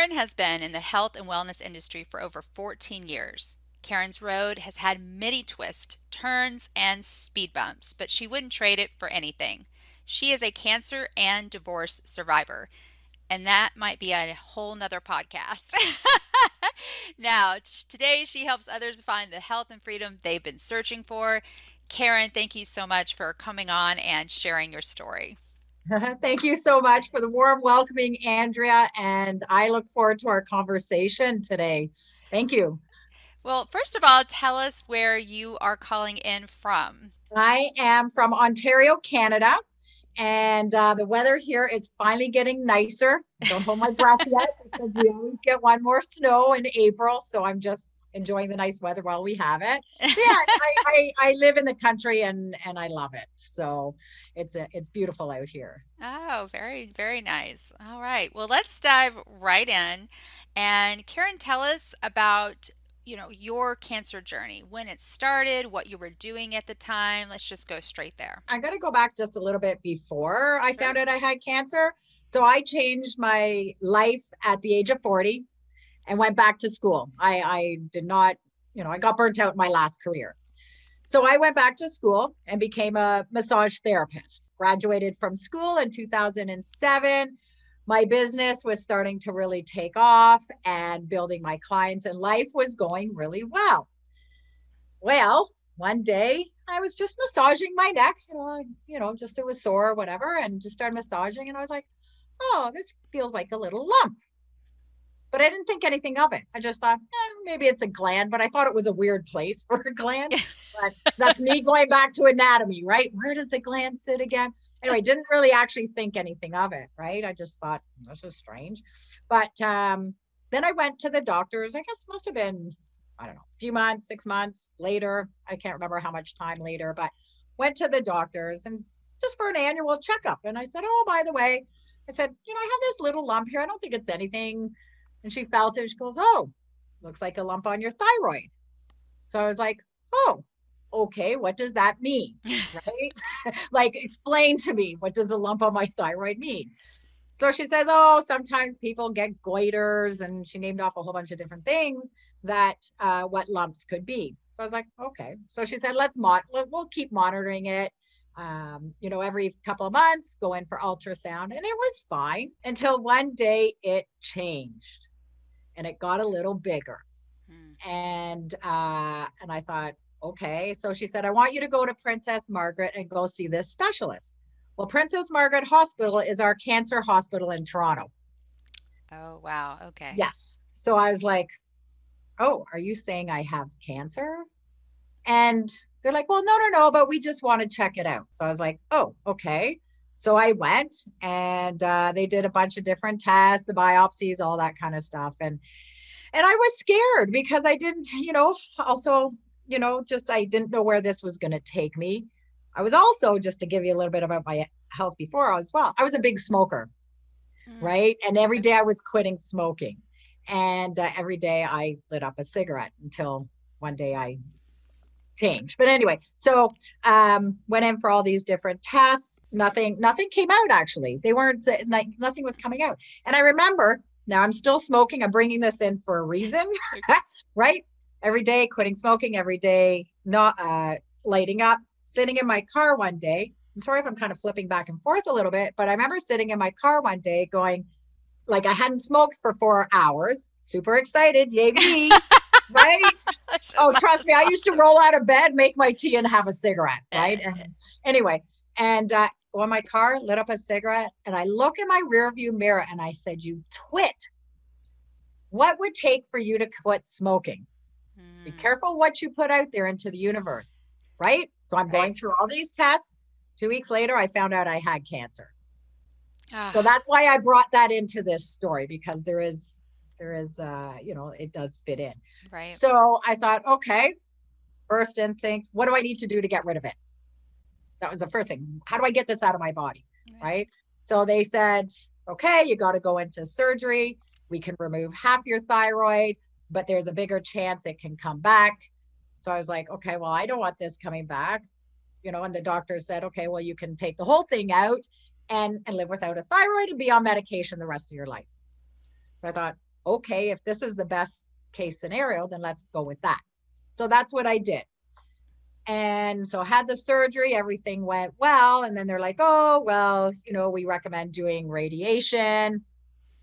Karen has been in the health and wellness industry for over 14 years. Karen's road has had many twists, turns, and speed bumps, but she wouldn't trade it for anything. She is a cancer and divorce survivor, and that might be a whole nother podcast. now, today she helps others find the health and freedom they've been searching for. Karen, thank you so much for coming on and sharing your story. Thank you so much for the warm welcoming, Andrea. And I look forward to our conversation today. Thank you. Well, first of all, tell us where you are calling in from. I am from Ontario, Canada. And uh, the weather here is finally getting nicer. Don't hold my breath yet because we always get one more snow in April. So I'm just enjoying the nice weather while we have it. So yeah, I, I, I, live in the country and and I love it. So it's a, it's beautiful out here. Oh, very very nice. All right, well let's dive right in. And Karen, tell us about you know your cancer journey when it started what you were doing at the time let's just go straight there i got to go back just a little bit before i found out i had cancer so i changed my life at the age of 40 and went back to school. I, I did not, you know, I got burnt out in my last career. So I went back to school and became a massage therapist. Graduated from school in 2007. My business was starting to really take off and building my clients, and life was going really well. Well, one day I was just massaging my neck, you know, you know, just it was sore or whatever, and just started massaging, and I was like, oh, this feels like a little lump but I didn't think anything of it. I just thought eh, maybe it's a gland, but I thought it was a weird place for a gland. but that's me going back to anatomy, right? Where does the gland sit again? Anyway, didn't really actually think anything of it, right? I just thought this is strange. But um, then I went to the doctors. I guess must have been I don't know, a few months, six months later. I can't remember how much time later, but went to the doctors and just for an annual checkup. And I said, Oh, by the way, I said, you know, I have this little lump here. I don't think it's anything and she felt it. She goes, Oh, looks like a lump on your thyroid. So I was like, Oh, okay, what does that mean? right? like, explain to me, what does a lump on my thyroid mean? So she says, Oh, sometimes people get goiters. And she named off a whole bunch of different things that uh, what lumps could be. So I was like, Okay. So she said, Let's mod, we'll keep monitoring it um, you know, every couple of months, go in for ultrasound, and it was fine until one day it changed and it got a little bigger. Hmm. And uh, and I thought, okay. So she said, I want you to go to Princess Margaret and go see this specialist. Well, Princess Margaret Hospital is our cancer hospital in Toronto. Oh, wow. Okay. Yes. So I was like, oh, are you saying I have cancer? And they're like, well, no, no, no, but we just want to check it out. So I was like, oh, okay. So I went and uh, they did a bunch of different tests, the biopsies, all that kind of stuff. And and I was scared because I didn't, you know, also, you know, just I didn't know where this was going to take me. I was also just to give you a little bit about my health before as well. I was a big smoker, mm. right? And every day I was quitting smoking, and uh, every day I lit up a cigarette until one day I change. But anyway, so um, went in for all these different tests. Nothing, nothing came out. Actually, they weren't like nothing was coming out. And I remember now I'm still smoking. I'm bringing this in for a reason, right? Every day, quitting smoking. Every day, not uh, lighting up. Sitting in my car one day. I'm sorry if I'm kind of flipping back and forth a little bit, but I remember sitting in my car one day going, like I hadn't smoked for four hours, super excited, yay me. right? oh, trust me, I used to roll out of bed, make my tea, and have a cigarette, right? And anyway, and uh, go in my car, lit up a cigarette, and I look in my rear view mirror and I said, You twit. What would take for you to quit smoking? Hmm. Be careful what you put out there into the universe, right? So I'm going through all these tests. Two weeks later, I found out I had cancer. So that's why I brought that into this story because there is there is uh you know it does fit in. Right. so i thought okay first instincts what do i need to do to get rid of it? That was the first thing. How do i get this out of my body? Right. So they said okay you got to go into surgery. We can remove half your thyroid but there's a bigger chance it can come back. So i was like okay well i don't want this coming back. You know and the doctor said okay well you can take the whole thing out and and live without a thyroid and be on medication the rest of your life. So i thought okay if this is the best case scenario then let's go with that so that's what i did and so I had the surgery everything went well and then they're like oh well you know we recommend doing radiation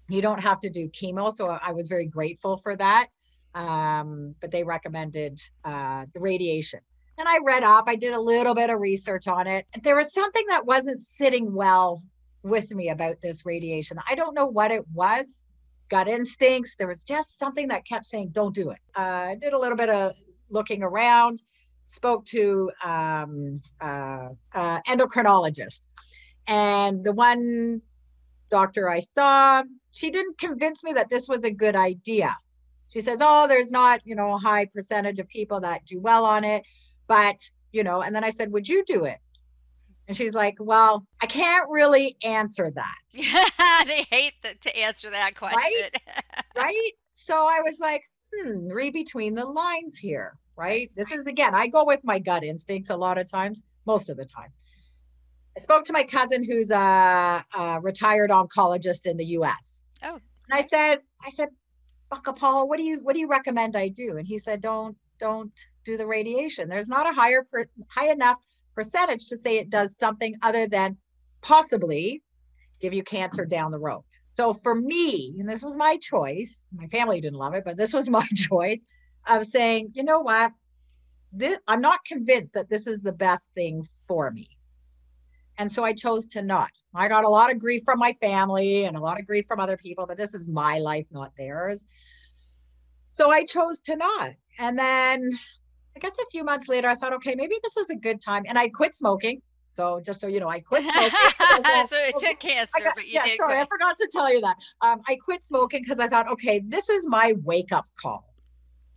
you don't have to do chemo so i was very grateful for that um, but they recommended uh, the radiation and I read up. I did a little bit of research on it. There was something that wasn't sitting well with me about this radiation. I don't know what it was. Gut instincts. There was just something that kept saying, "Don't do it." Uh, I did a little bit of looking around. Spoke to um, uh, uh, endocrinologist, and the one doctor I saw, she didn't convince me that this was a good idea. She says, "Oh, there's not, you know, a high percentage of people that do well on it." but you know and then i said would you do it and she's like well i can't really answer that they hate the, to answer that question. Right? right so i was like hmm read between the lines here right this is again i go with my gut instincts a lot of times most of the time i spoke to my cousin who's a, a retired oncologist in the us Oh, and i said i said Uncle Paul, what do you what do you recommend I do? And he said, don't don't do the radiation. There's not a higher per, high enough percentage to say it does something other than possibly give you cancer down the road. So for me, and this was my choice, my family didn't love it, but this was my choice of saying, you know what? This, I'm not convinced that this is the best thing for me. And so I chose to not. I got a lot of grief from my family and a lot of grief from other people, but this is my life, not theirs. So I chose to not. And then I guess a few months later, I thought, okay, maybe this is a good time. And I quit smoking. So just so you know, I quit smoking. so it took cancer, got, but you yeah, did. sorry, quit. I forgot to tell you that. Um, I quit smoking because I thought, okay, this is my wake up call.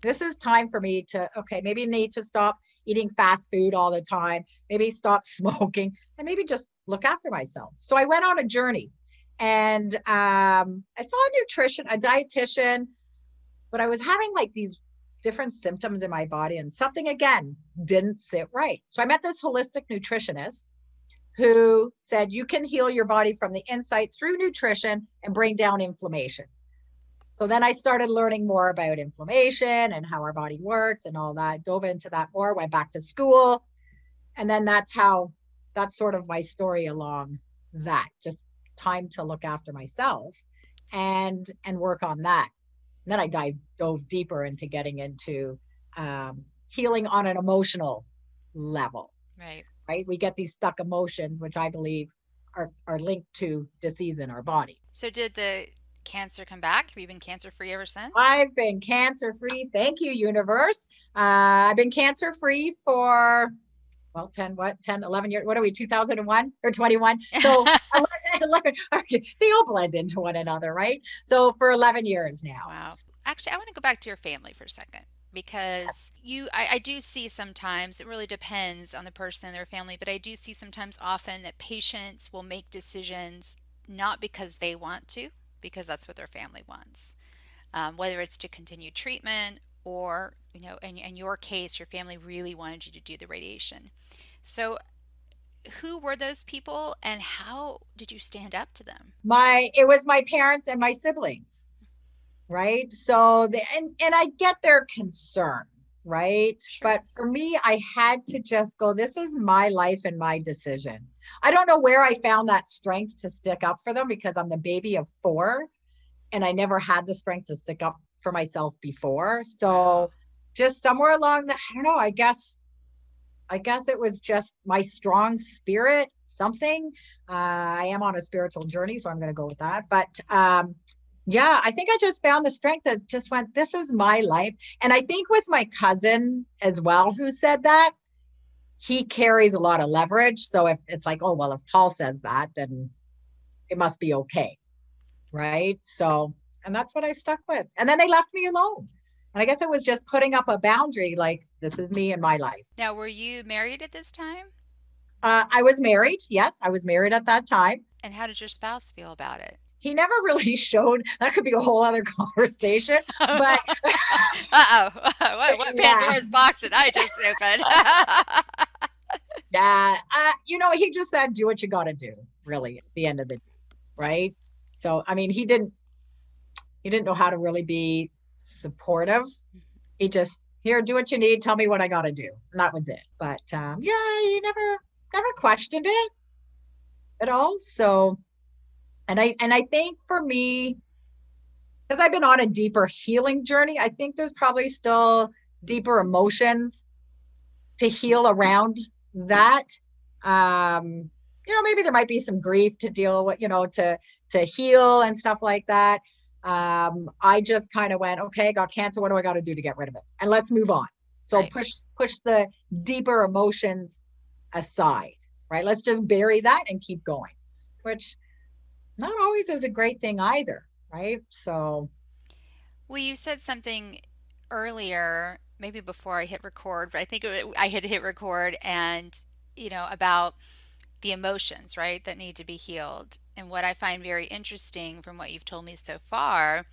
This is time for me to, okay, maybe need to stop eating fast food all the time, maybe stop smoking, and maybe just look after myself. So I went on a journey and um, I saw a nutrition, a dietitian, but I was having like these different symptoms in my body and something again didn't sit right. So I met this holistic nutritionist who said you can heal your body from the inside through nutrition and bring down inflammation. So then I started learning more about inflammation and how our body works and all that. Dove into that more, went back to school. And then that's how that's sort of my story along that. Just time to look after myself and and work on that. And then I dive dove deeper into getting into um, healing on an emotional level Right. right? We get these stuck emotions, which I believe are, are linked to disease in our body. So did the cancer come back? Have you been cancer free ever since? I've been cancer free. Thank you, universe. Uh, I've been cancer free for, well, 10, what, 10, 11 years. What are we, 2001 or 21? So 11, 11 okay, they all blend into one another, right? So for 11 years now. Wow. Actually, I want to go back to your family for a second because you, I, I do see sometimes, it really depends on the person and their family, but I do see sometimes often that patients will make decisions not because they want to, because that's what their family wants. Um, whether it's to continue treatment or, you know, in, in your case, your family really wanted you to do the radiation. So, who were those people and how did you stand up to them? my it was my parents and my siblings right so the and and i get their concern right Sure. but for me i had to just go this is my life and my decision i don't know where i found that strength to stick up for them because i'm the baby of four and i never had the strength to stick up for myself before. So just somewhere along the i don't know i guess i guess it was just my strong spirit something. Uh, i am on a spiritual journey so i'm going to go with that. But um yeah i think i just found the strength that just went this is my life. And i think with my cousin as well who said that he carries a lot of leverage. So if it's like oh well if paul says that then it must be okay. Right? So And that's what I stuck with. And then they left me alone. And I guess it was just putting up a boundary like, this is me and my life. Now, were you married at this time? Uh, I was married. Yes, I was married at that time. And how did your spouse feel about it? He never really showed. That could be a whole other conversation. But uh oh, what, what Pandora's yeah. box did I just open? yeah, uh, you know, he just said, "Do what you got to do." Really, at the end of the day, right? So, I mean, he didn't. He didn't know how to really be supportive. He just here, do what you need. Tell me what I got to do, and that was it. But um, yeah, he never never questioned it at all. So, and I and I think for me, because I've been on a deeper healing journey, I think there's probably still deeper emotions to heal around that. Um, you know, maybe there might be some grief to deal with, you know, to to heal and stuff like that um, I just kind of went, okay, got cancer. What do I got to do to get rid of it? And let's move on. So right. push push the deeper emotions aside, right? Let's just bury that and keep going, which not always is a great thing either, right? So, well, you said something earlier, maybe before I hit record, but I think it, I had hit record, and you know about the emotions, right, that need to be healed. And what I find very interesting from what you've told me so far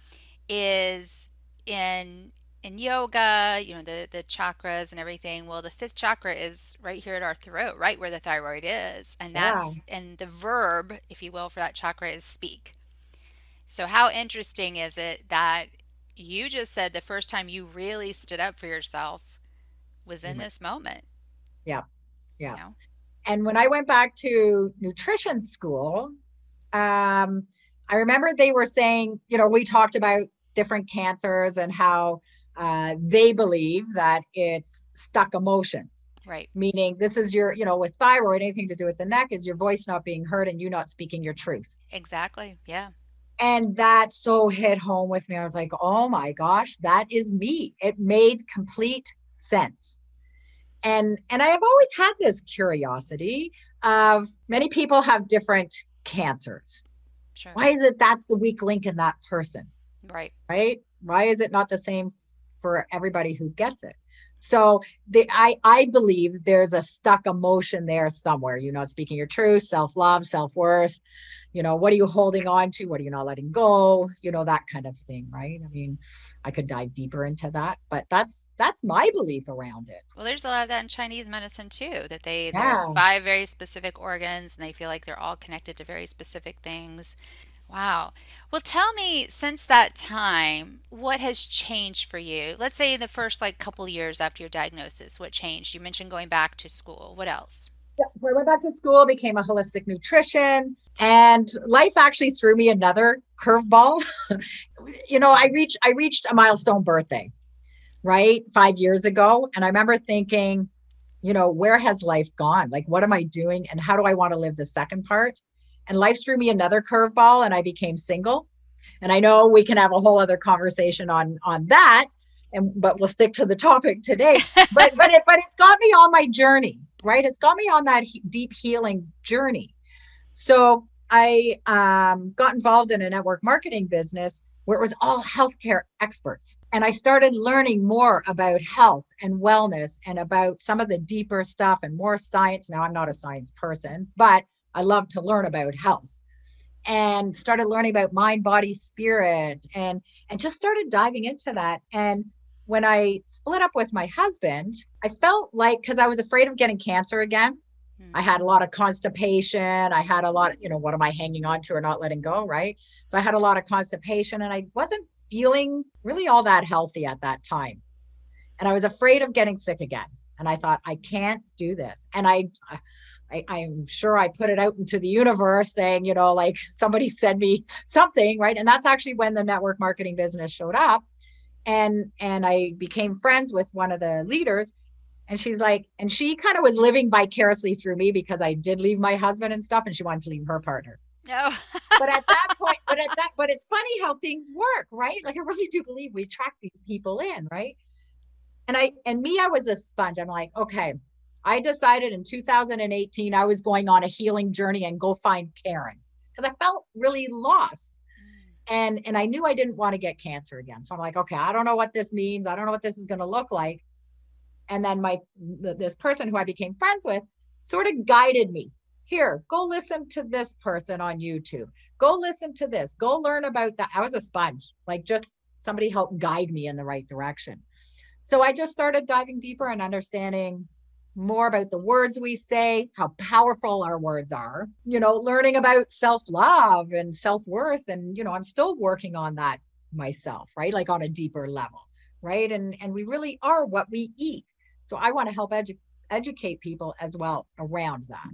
is in in yoga, you know, the the chakras and everything. Well, the fifth chakra is right here at our throat, right where the thyroid is. And that's yeah. and the verb, if you will, for that chakra is speak. So how interesting is it that you just said the first time you really stood up for yourself was in mm-hmm. this moment? Yeah. Yeah. You know? And when I went back to nutrition school, um, I remember they were saying, you know, we talked about different cancers and how uh, they believe that it's stuck emotions. Right. Meaning, this is your, you know, with thyroid, anything to do with the neck is your voice not being heard and you not speaking your truth. Exactly. Yeah. And that so hit home with me. I was like, oh my gosh, that is me. It made complete sense. And and I have always had this curiosity of many people have different cancers. Sure. Why is it that's the weak link in that person? Right. Right? Why is it not the same for everybody who gets it? So the I I believe there's a stuck emotion there somewhere. you know, speaking your truth, self-love, self-worth. You know, what are you holding on to? What are you not letting go? You know, that kind of thing, right? I mean, I could dive deeper into that, but that's that's my belief around it. Well, there's a lot of that in Chinese medicine too, that they yeah. there are five very specific organs and they feel like they're all connected to very specific things. Wow. Well, tell me since that time, what has changed for you? Let's say in the first like couple years after your diagnosis, what changed? You mentioned going back to school. What else? Yeah, I went back to school, became a holistic nutrition, and life actually threw me another curveball. you know, I reached I reached a milestone birthday, right? 5 years ago, and I remember thinking, you know, where has life gone? Like what am I doing and how do I want to live the second part? And life threw me another curveball and I became single. And I know we can have a whole other conversation on on that and but we'll stick to the topic today. but but it but it's got me on my journey, right? It's got me on that he, deep healing journey. So I um, got involved in a network marketing business where it was all healthcare experts. And I started learning more about health and wellness and about some of the deeper stuff and more science. Now, I'm not a science person, but I love to learn about health and started learning about mind body spirit and and just started diving into that. And when i split up with my husband i felt like because i was afraid of getting cancer again. Mm. i had a lot of constipation. I had a lot of, you know what am i hanging on to or not letting go right? So i had a lot of constipation and i wasn't feeling really all that healthy at that time. And i was afraid of getting sick again. And i thought i can't do this. And i I, I'm sure I put it out into the universe saying, you know, like somebody send me something, right? And that's actually when the network marketing business showed up. And and I became friends with one of the leaders. And she's like, and she kind of was living vicariously through me because I did leave my husband and stuff, and she wanted to leave her partner. No. Oh. but at that point, but at that, but it's funny how things work, right? Like I really do believe we attract these people in, right? And I and me, I was a sponge. I'm like, okay, I decided in 2018 I was going on a healing journey and go find Karen because I felt really lost. and and I knew I didn't want to get cancer again. So I'm like, okay, I don't know what this means. I don't know what this is going to look like. And then my this person who I became friends with sort of guided me. Here, go listen to this person on YouTube. Go listen to this. Go learn about that. I was a sponge. Like just somebody helped guide me in the right direction. So I just started diving deeper and understanding more about the words we say, how powerful our words are, you know, learning about self love and self worth. And, you know, I'm still working on that myself, right? Like on a deeper level, right? And, and we really are what we eat. So I want to help edu- educate people as well around that.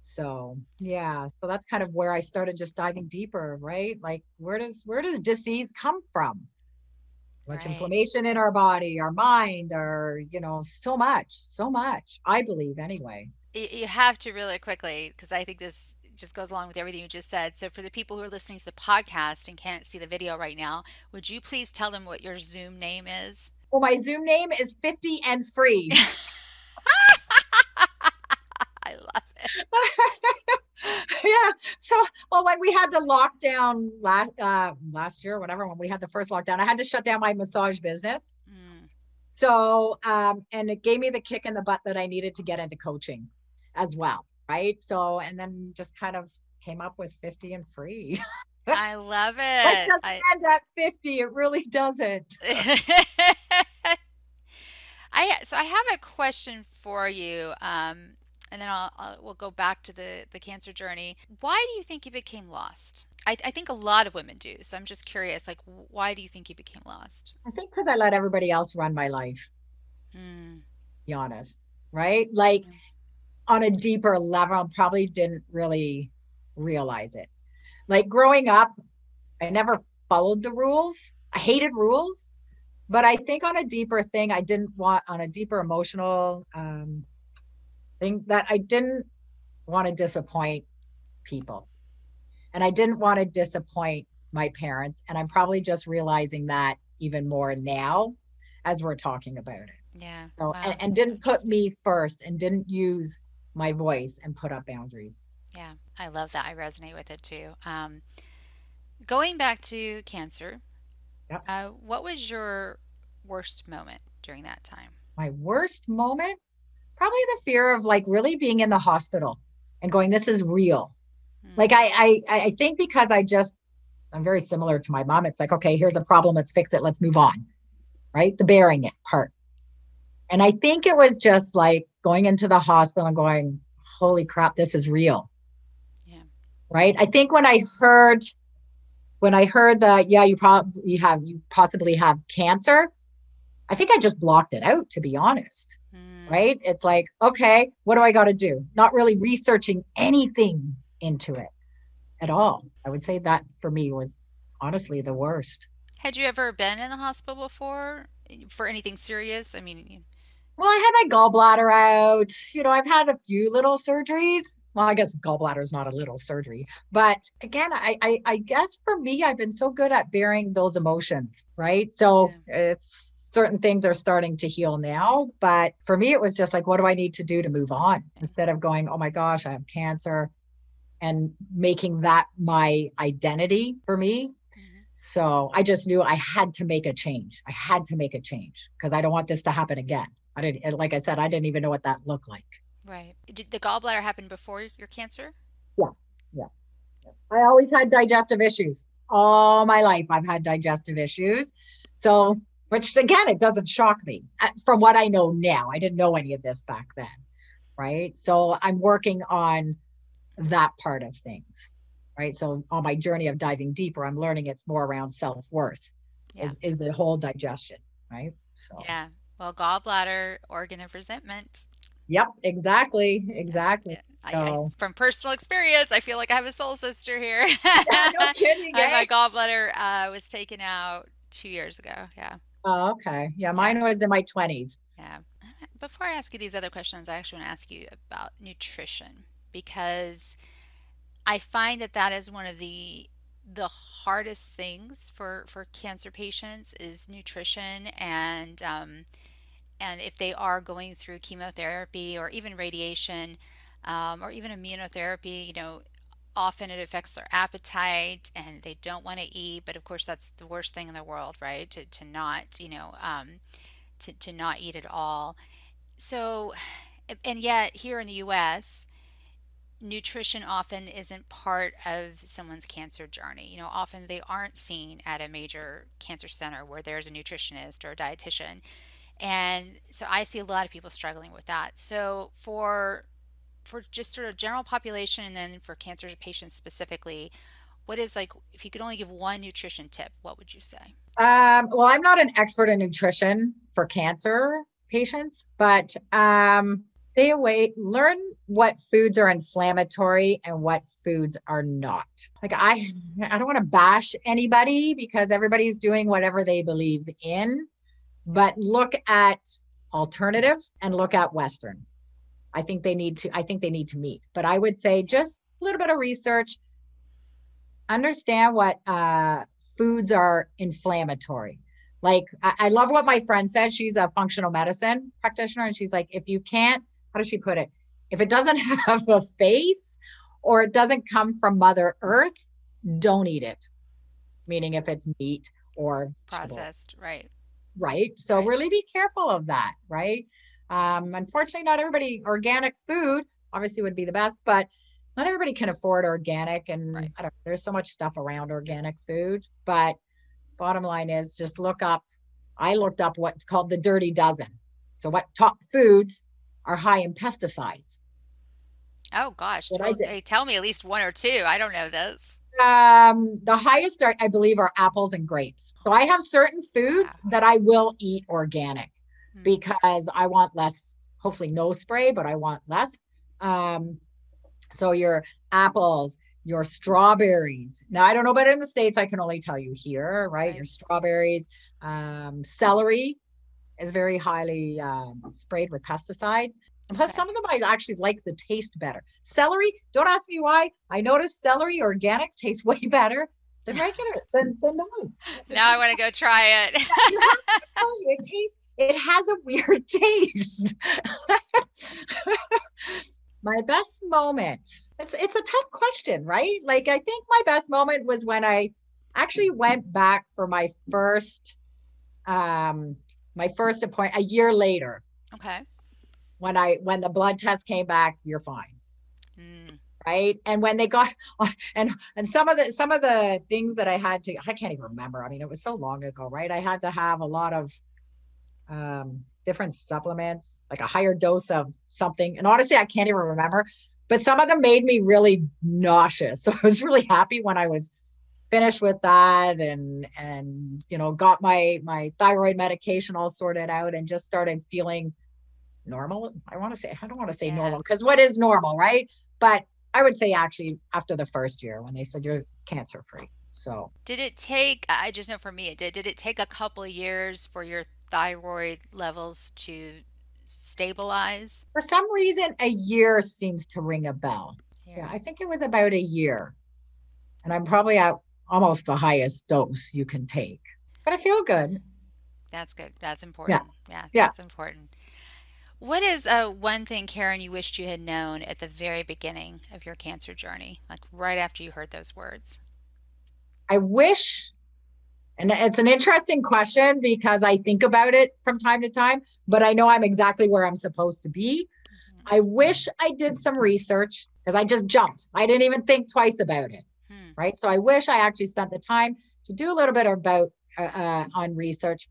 So yeah, so that's kind of where I started just diving deeper, right? Like where does where does disease come from? Much right. inflammation in our body, our mind, our, you know, so much, so much, I believe anyway. You have to really quickly, because I think this just goes along with everything you just said. So, for the people who are listening to the podcast and can't see the video right now, would you please tell them what your Zoom name is? Well, my Zoom name is 50 and free. I love it. yeah. So, well, when we had the lockdown last uh, last year, whatever, when we had the first lockdown, I had to shut down my massage business. Mm. So, um, and it gave me the kick in the butt that I needed to get into coaching as well, right? So, and then just kind of came up with 50 and free. I love it. It doesn't I... end at 50. It really doesn't. I so I have a question for you. Um, and then I'll, I'll, we'll go back to the the cancer journey. Why do you think you became lost? I, I think a lot of women do. So I'm just curious, like, why do you think you became lost? I think because I let everybody else run my life. Mm. Be honest, right? Like mm. on a deeper level, probably didn't really realize it. Like growing up, I never followed the rules. I hated rules, but I think on a deeper thing, I didn't want on a deeper emotional um, thing that I didn't want to disappoint people. And I didn't want to disappoint my parents. And I'm probably just realizing that even more now as we're talking about it. Yeah. So, wow. and, and didn't put me first and didn't use my voice and put up boundaries. Yeah, I love that. I resonate with it too. Um, going back to cancer, yep. uh, what was your worst moment during that time? My worst moment? Probably the fear of like really being in the hospital and going, this is real. Mm. Like I, I, I think because I just, I'm very similar to my mom. It's like, okay, here's a problem. Let's fix it. Let's move on. Right. The bearing it part. And I think it was just like going into the hospital and going, holy crap, this is real. Yeah. Right. I think when I heard, when I heard that, yeah, you probably you have, you possibly have cancer, I think I just blocked it out, to be honest. Right. It's like, okay, what do I got to do? Not really researching anything into it at all. I would say that for me was honestly the worst. Had you ever been in the hospital before for anything serious? I mean, well, I had my gallbladder out. You know, I've had a few little surgeries. Well, I guess gallbladder is not a little surgery, but again, I, I, I guess for me, I've been so good at bearing those emotions, right? So yeah. it's certain things are starting to heal now. But for me, it was just like, what do I need to do to move on? Instead of going, oh my gosh, I have cancer and making that my identity for me. Mm-hmm. So I just knew I had to make a change. I had to make a change because I don't want this to happen again. I didn't, like I said, I didn't even know what that looked like. Right. Did the gallbladder happen before your cancer? Yeah. Yeah. I always had digestive issues all my life. I've had digestive issues. So which again, it doesn't shock me uh, from what I know now. I didn't know any of this back then. Right. So I'm working on that part of things. Right. So on my journey of diving deeper, I'm learning it's more around self worth, yeah. is, is the whole digestion. Right. So, yeah. Well, gallbladder, organ of resentment. Yep, exactly, exactly. Yeah. I, I, from personal experience, I feel like I have a soul sister here. yeah, no kidding. I, my gallbladder uh, was taken out two years ago. Yeah. Oh, okay. Yeah, mine was in my 20s. Yeah. Before I ask you these other questions, I actually want to ask you about nutrition because I find that that is one of the the hardest things for for cancer patients is nutrition and um, and if they are going through chemotherapy or even radiation um, or even immunotherapy, you know, often it affects their appetite and they don't want to eat. But of course, that's the worst thing in the world, right? To, to not, you know, um, to, to not eat at all. So, and yet here in the US, nutrition often isn't part of someone's cancer journey. You know, often they aren't seen at a major cancer center where there's a nutritionist or a dietitian. And so I see a lot of people struggling with that. So for for just sort of general population and then for cancer patients specifically, what is like if you could only give one nutrition tip, what would you say? Um, well, I'm not an expert in nutrition for cancer patients, but um, stay away, learn what foods are inflammatory and what foods are not. Like I I don't want to bash anybody because everybody's doing whatever they believe in, but look at alternative and look at western. I think they need to I think they need to meet. But I would say just a little bit of research understand what uh, foods are inflammatory. Like I, I love what my friend says. She's a functional medicine practitioner, and she's like, if you can't, how does she put it? If it doesn't have a face or it doesn't come from Mother Earth, don't eat it. Meaning if it's meat or processed, right? Right. So right. really be careful of that, right? Um, unfortunately, not everybody organic food obviously would be the best, but not everybody can afford organic and right. I don't there's so much stuff around organic food, but bottom line is just look up I looked up what's called the dirty dozen. So what top foods are high in pesticides? Oh gosh, well, hey, tell me at least one or two. I don't know those. Um, the highest are, I believe are apples and grapes. So I have certain foods that I will eat organic hmm. because I want less, hopefully no spray, but I want less. Um, so your apples, your strawberries. Now I don't know about in the states. I can only tell you here, right? right. Your strawberries, um, celery is very highly um, sprayed with pesticides. Plus, okay. some of them I actually like the taste better. Celery, don't ask me why. I noticed celery organic tastes way better than regular than, than non. Now I want to go try it. yeah, I tell you, it tastes. It has a weird taste. my best moment. It's it's a tough question right? Like i think my best moment was when i actually went back for my first um my first appointment a year later. Okay. When i when the blood test came back you're fine. Mm. right? And when they got and and some of the some of the things that i had to i can't even remember. I mean it was so long ago right? I had to have a lot of um different supplements, like a higher dose of something. And honestly, I can't even remember, but some of them made me really nauseous. So I was really happy when I was finished with that and and you know got my my thyroid medication all sorted out and just started feeling normal i want to say i don't want to say yeah. normal because what is normal right but i would say actually after the first year when they said you're cancer free so did it take i just know for me it did did it take a couple of years for your thyroid levels to stabilize? For some reason, a year seems to ring a bell. Yeah. yeah, I think it was about a year. And I'm probably at almost the highest dose you can take. But I feel good. That's good. That's important. Yeah, yeah that's yeah. important. What is uh, one thing, Karen, you wished you had known at the very beginning of your cancer journey, like right after you heard those words? I wish and it's an interesting question because I think about it from time to time, but I know I'm exactly where I'm supposed to be. Mm-hmm. I wish I did some research because I just jumped. I didn't even think twice about it. Hmm. Right. So I wish I actually spent the time to do a little bit about uh, uh, on research,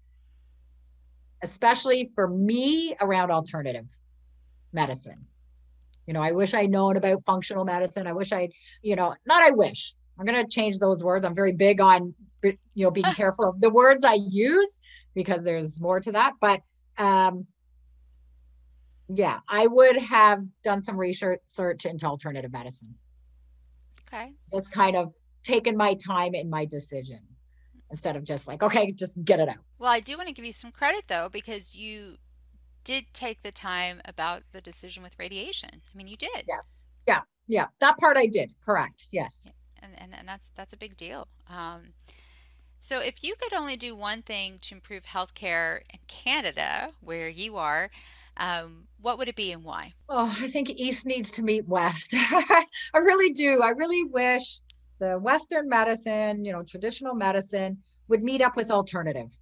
especially for me around alternative medicine. You know, I wish I'd known about functional medicine. I wish I'd, you know, not I wish. I'm going to change those words. I'm very big on you know being careful of the words i use because there's more to that but um yeah i would have done some research into alternative medicine. Okay. Just kind of taken my time in my decision instead of just like okay just get it out. Well i do want to give you some credit though because you did take the time about the decision with radiation. I mean you did. Yes. Yeah. Yeah. That part i did. Correct. Yes and, and, and that's that's a big deal um, so, if you could only do one thing to improve healthcare in Canada, where you are, Um, what would it be and why? Oh, I think East needs to meet West. I really do. I really wish the Western medicine, you know, traditional medicine would meet up with alternative.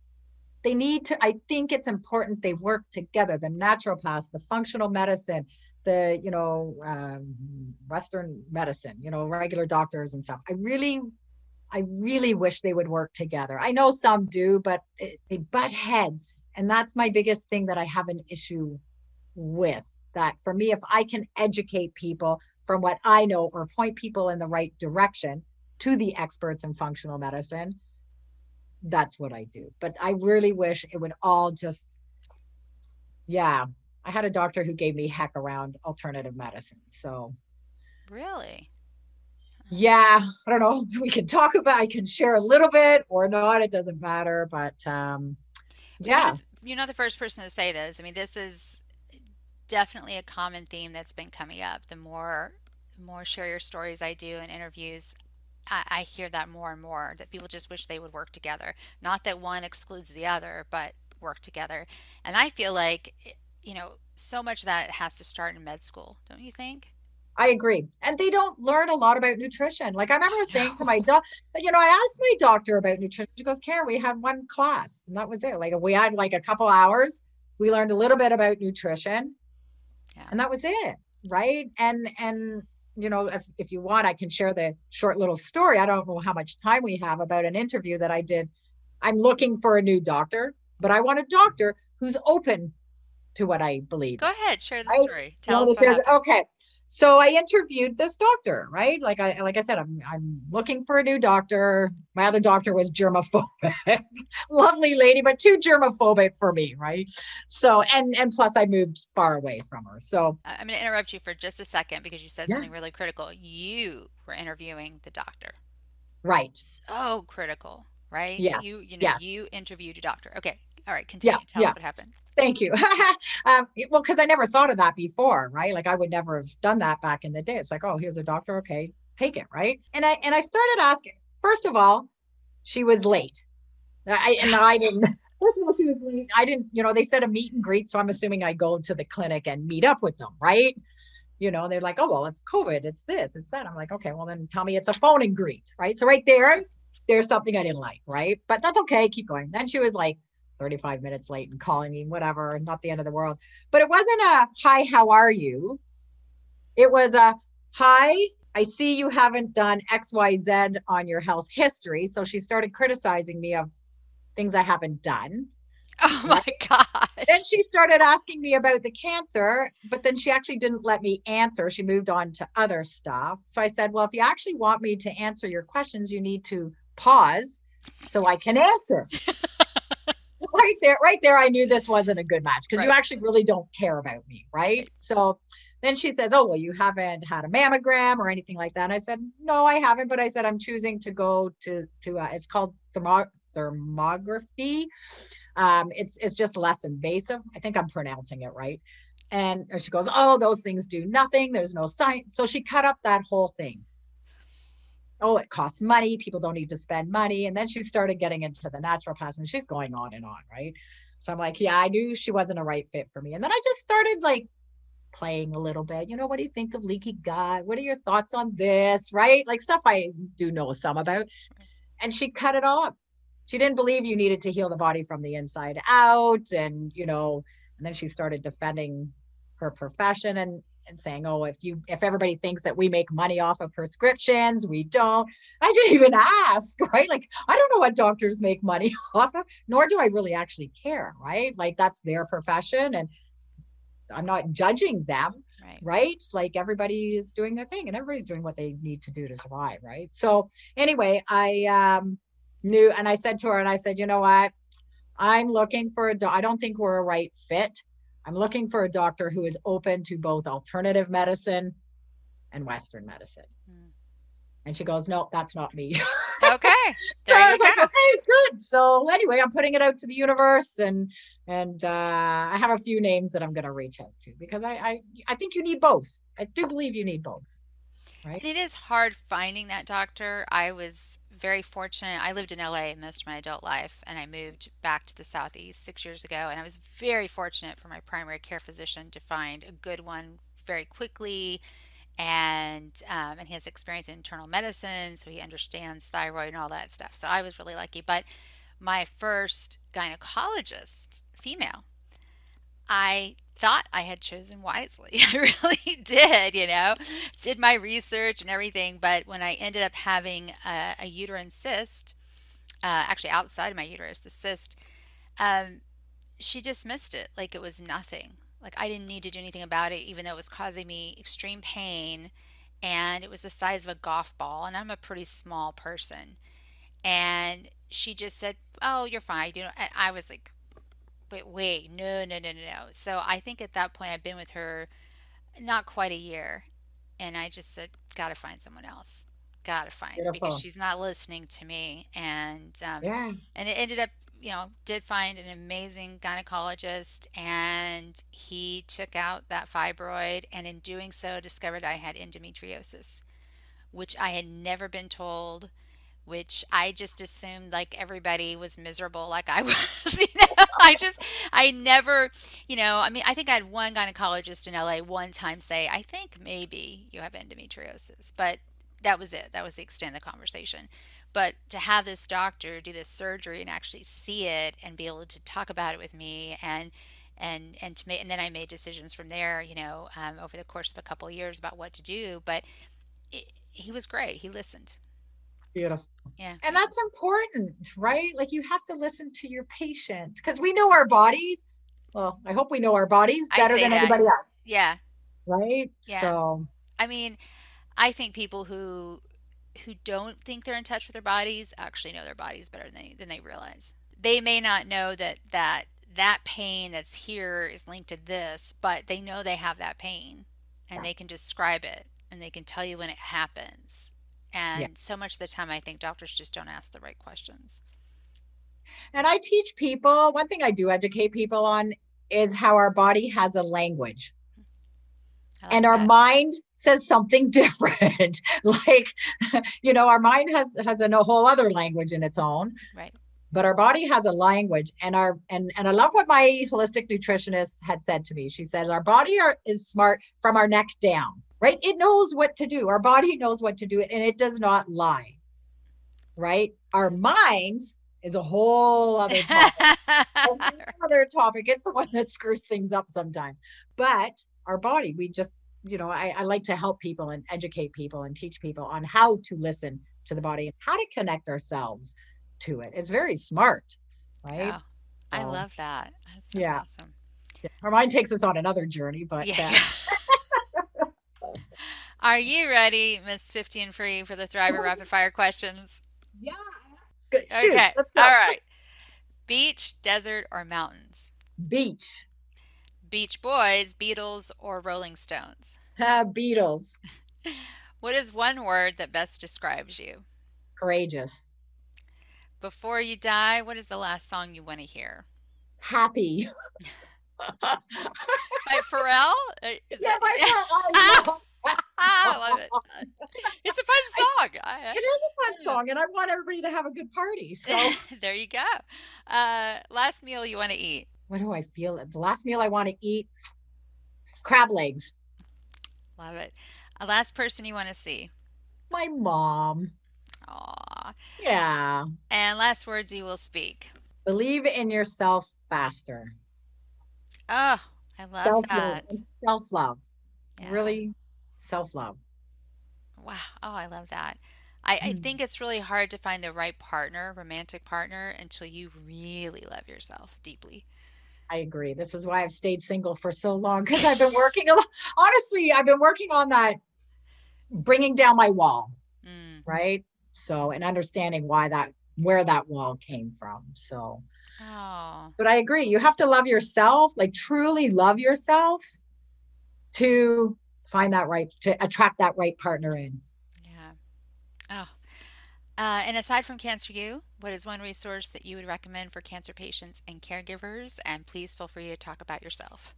They need to, I think it's important they work together, the naturopaths, the functional medicine, the, you know, um, Western medicine, you know, regular doctors and stuff. I really, I really wish they would work together. I know some do, but they butt heads. And that's my biggest thing that I have an issue with. That for me, if I can educate people from what I know or point people in the right direction to the experts in functional medicine, that's what I do. But I really wish it would all just, yeah. I had a doctor who gave me heck around alternative medicine. So, really? Yeah, I don't know. We can talk about, I can share a little bit or not. It doesn't matter. But um, yeah. You're not, you're not the first person to say this. I mean, this is definitely a common theme that's been coming up. The more more share your stories I do in interviews, I, I hear that more and more that people just wish they would work together. Not that one excludes the other, but work together. And I feel like, you know, so much of that has to start in med school, don't you think? I agree. And they don't learn a lot about nutrition. Like I remember saying no. to my doc, you know, I asked my doctor about nutrition. She goes, Karen, we had one class and that was it. Like we had like a couple hours. We learned a little bit about nutrition. Yeah. And that was it. Right. And and you know, if, if you want, I can share the short little story. I don't know how much time we have about an interview that I did. I'm looking for a new doctor, but I want a doctor who's open to what I believe. Go ahead, share the story. I, Tell us what. Okay. So I interviewed this doctor, right? Like I like I said, I'm I'm looking for a new doctor. My other doctor was germophobic. Lovely lady, but too germophobic for me, right? So and and plus I moved far away from her. So uh, I'm going to interrupt you for just a second because you said yeah. something really critical. You were interviewing the doctor. Right. So critical, right? Yes. You you know yes. you interviewed a doctor. Okay. All right, continue. Yeah, Tell yeah. us what happened. Thank you. um, well, because I never thought of that before, right? Like I would never have done that back in the day. It's like, oh, here's a doctor. Okay, take it, right? And I and I started asking. First of all, she was late. I and I didn't. First of all, she was late. I didn't. You know, they said a meet and greet, so I'm assuming I go to the clinic and meet up with them, right? You know, they're like, oh well, it's COVID, it's this, it's that. I'm like, okay, well then tell me it's a phone and greet, right? So right there, there's something I didn't like, right? But that's okay. Keep going. Then she was like, 35 minutes late and calling me, whatever, not the end of the world. But it wasn't a hi, how are you? It was a hi, I see you haven't done XYZ on your health history. So she started criticizing me of things I haven't done. Oh my God. Then she started asking me about the cancer, but then she actually didn't let me answer. She moved on to other stuff. So I said, Well, if you actually want me to answer your questions, you need to pause so I can answer. right there, right there, I knew this wasn't a good match because right. you actually really don't care about me, right? So then she says, Oh, well, you haven't had a mammogram or anything like that. And I said, No, I haven't, but I said I'm choosing to go to to uh, it's called thermo- thermography. Um, it's it's just less invasive. I think I'm pronouncing it right. And she goes, Oh, those things do nothing. There's no science. So she cut up that whole thing oh, it costs money. People don't need to spend money. And then she started getting into the naturopaths and she's going on and on, right? So I'm like, yeah, I knew she wasn't a right fit for me. And then I just started like playing a little bit. You know, what do you think of leaky gut? What are your thoughts on this? Right? Like stuff I do know some about. And she cut it off. She didn't believe you needed to heal the body from the inside out. And, you know, and then she started defending her profession. And and saying, "Oh, if you if everybody thinks that we make money off of prescriptions, we don't." I didn't even ask, right? Like I don't know what doctors make money off of, nor do I really actually care, right? Like that's their profession and I'm not judging them, right? right? Like everybody is doing their thing and everybody's doing what they need to do to survive, right? So anyway, I um knew and I said to her and I said, "You know what? I'm looking for a do- I don't think we're a right fit." I'm looking for a doctor who is open to both alternative medicine and Western medicine. Mm. And she goes, No, that's not me. Okay. so I was like, okay, good. So anyway, I'm putting it out to the universe and and uh, I have a few names that I'm gonna reach out to because I, I I think you need both. I do believe you need both. Right? And it is hard finding that doctor. I was very fortunate. I lived in LA most of my adult life and I moved back to the Southeast six years ago. And I was very fortunate for my primary care physician to find a good one very quickly. And um, and he has experience in internal medicine, so he understands thyroid and all that stuff. So I was really lucky. But my first gynecologist, female, I thought I had chosen wisely. I really did, you know, did my research and everything. But when I ended up having a, a uterine cyst, uh, actually outside of my uterus, the cyst, um, she dismissed it like it was nothing. Like I didn't need to do anything about it, even though it was causing me extreme pain. And it was the size of a golf ball, and I'm a pretty small person. And she just said, "Oh, you're fine." You know, I was like, wait, wait, no, no, no, no, no. So I think at that point I've been with her not quite a year, and I just said, gotta find someone else. Gotta find because she's not listening to me, and um, Yeah. and it ended up, you know, did find an amazing gynecologist, and he took out that fibroid, and in doing so, discovered I had endometriosis, which I had never been told which I just assumed like everybody was miserable like I was. You know, I just, I never, you know, I mean, I think I had one gynecologist in LA one time say, I think maybe you have endometriosis, but that was it. That was the extent of the conversation. But to have this doctor do this surgery and actually see it and be able to talk about it with me and and and to make and then I made decisions from there, you know, um, over the course of a couple of years about what to do. But it, he was great. He listened. Beautiful. Yeah. And that's important, right? Like you have to listen to your patient because we know our bodies. Well, I hope we know our bodies better than that. anybody else, Yeah. right? Yeah. So, I mean, I think people who who don't think they're in touch with their bodies actually know their bodies better than they, than they realize. They may not know that that that pain that's here is linked to this, but they know they have that pain and Yeah. they can describe it and they can tell you when it happens. And Yeah. so much of the time I think doctors just don't ask the right questions. and I teach people, one thing I do educate people on is how our body has a language. Like and our that. mind says something different like you know our mind has has a whole other language in its own Right. but our body has a language and our and and i love what my holistic nutritionist had said to me she says our body are, is smart from our neck down right it knows what to do our body knows what to do and it does not lie right our mind is a whole other topic topic. It's the one that screws things up sometimes. But our body, we just, you know, I, I like to help people and educate people and teach people on how to listen to the body and how to connect ourselves to it. It's very smart, right? Oh, I So, love that. That's so yeah. awesome. yeah. Our mind takes us on another journey, but Yeah. uh, Are you ready, Miss 50 and Free, for the Thriver Rapid Fire questions? yeah. Good. Shoot, Okay. let's go. All right. Beach, desert, or mountains? Beach, Beach Boys, Beatles, or Rolling Stones? uh, Beatles, What is one word that best describes you? courageous, Before you die, what is the last song you want to hear? happy. By Pharrell? Uh, Is yeah, that- my I love I love it. Uh, It's a fun song. I, It is a fun song, and I want everybody to have a good party. So, there you go. Uh, last meal you want to eat? what do I feel? The last meal I want to eat crab legs. Love it. A last person you want to see? My mom. Aw. Yeah. And last words you will speak? Believe in yourself faster. Oh, I love Self love. that. Self love. Yeah. Really self love. Wow. Oh, I love that. I, I Mm. think it's really hard to find the right partner, romantic partner, until you really love yourself deeply. I agree. This is why I've stayed single for so long because I've been working a lot. Honestly, I've been working on that, bringing down my wall, Mm. right? So, and understanding why that, where that wall came from. So, Oh, but I agree. You have to love yourself, like truly love yourself to find that right, to attract that right partner in. yeah. Oh. Uh, and aside from Cancer U, what is one resource that you would recommend for cancer patients and caregivers? And please feel free to talk about yourself.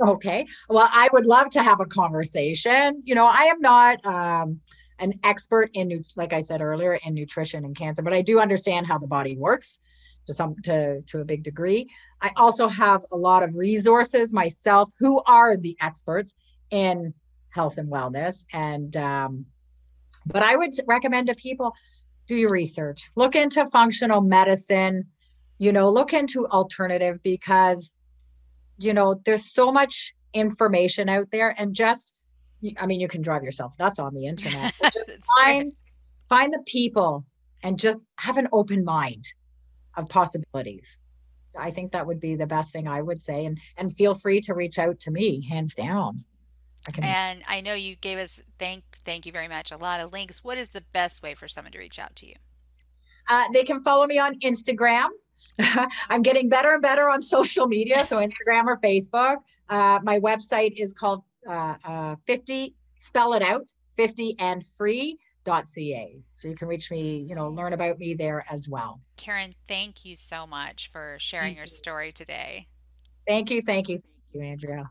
Okay. Well, I would love to have a conversation. You know, I am not um, an expert in, like I said earlier, in nutrition and cancer, but I do understand how the body works to some to to a big degree. I also have a lot of resources myself who are the experts in health and wellness, and um, but I would recommend to people do your research, look into functional medicine, you know, look into alternative because you know, there's so much information out there and just I mean, you can drive yourself nuts on the internet. find find the people and just have an open mind of possibilities. I think that would be the best thing I would say and and feel free to reach out to me hands down. I can... And I know you gave us thank thank you very much a lot of links. What is the best way for someone to reach out to you? Uh, they can follow me on Instagram I'm getting better and better on social media, so Instagram or Facebook. Uh, my website is called uh, uh, 50, spell it out, 50 and free ca So you can reach me, you know, learn about me there as well. Karen, thank you so much for sharing thank your you. story today. Thank you. Thank you. Thank you, Andrea.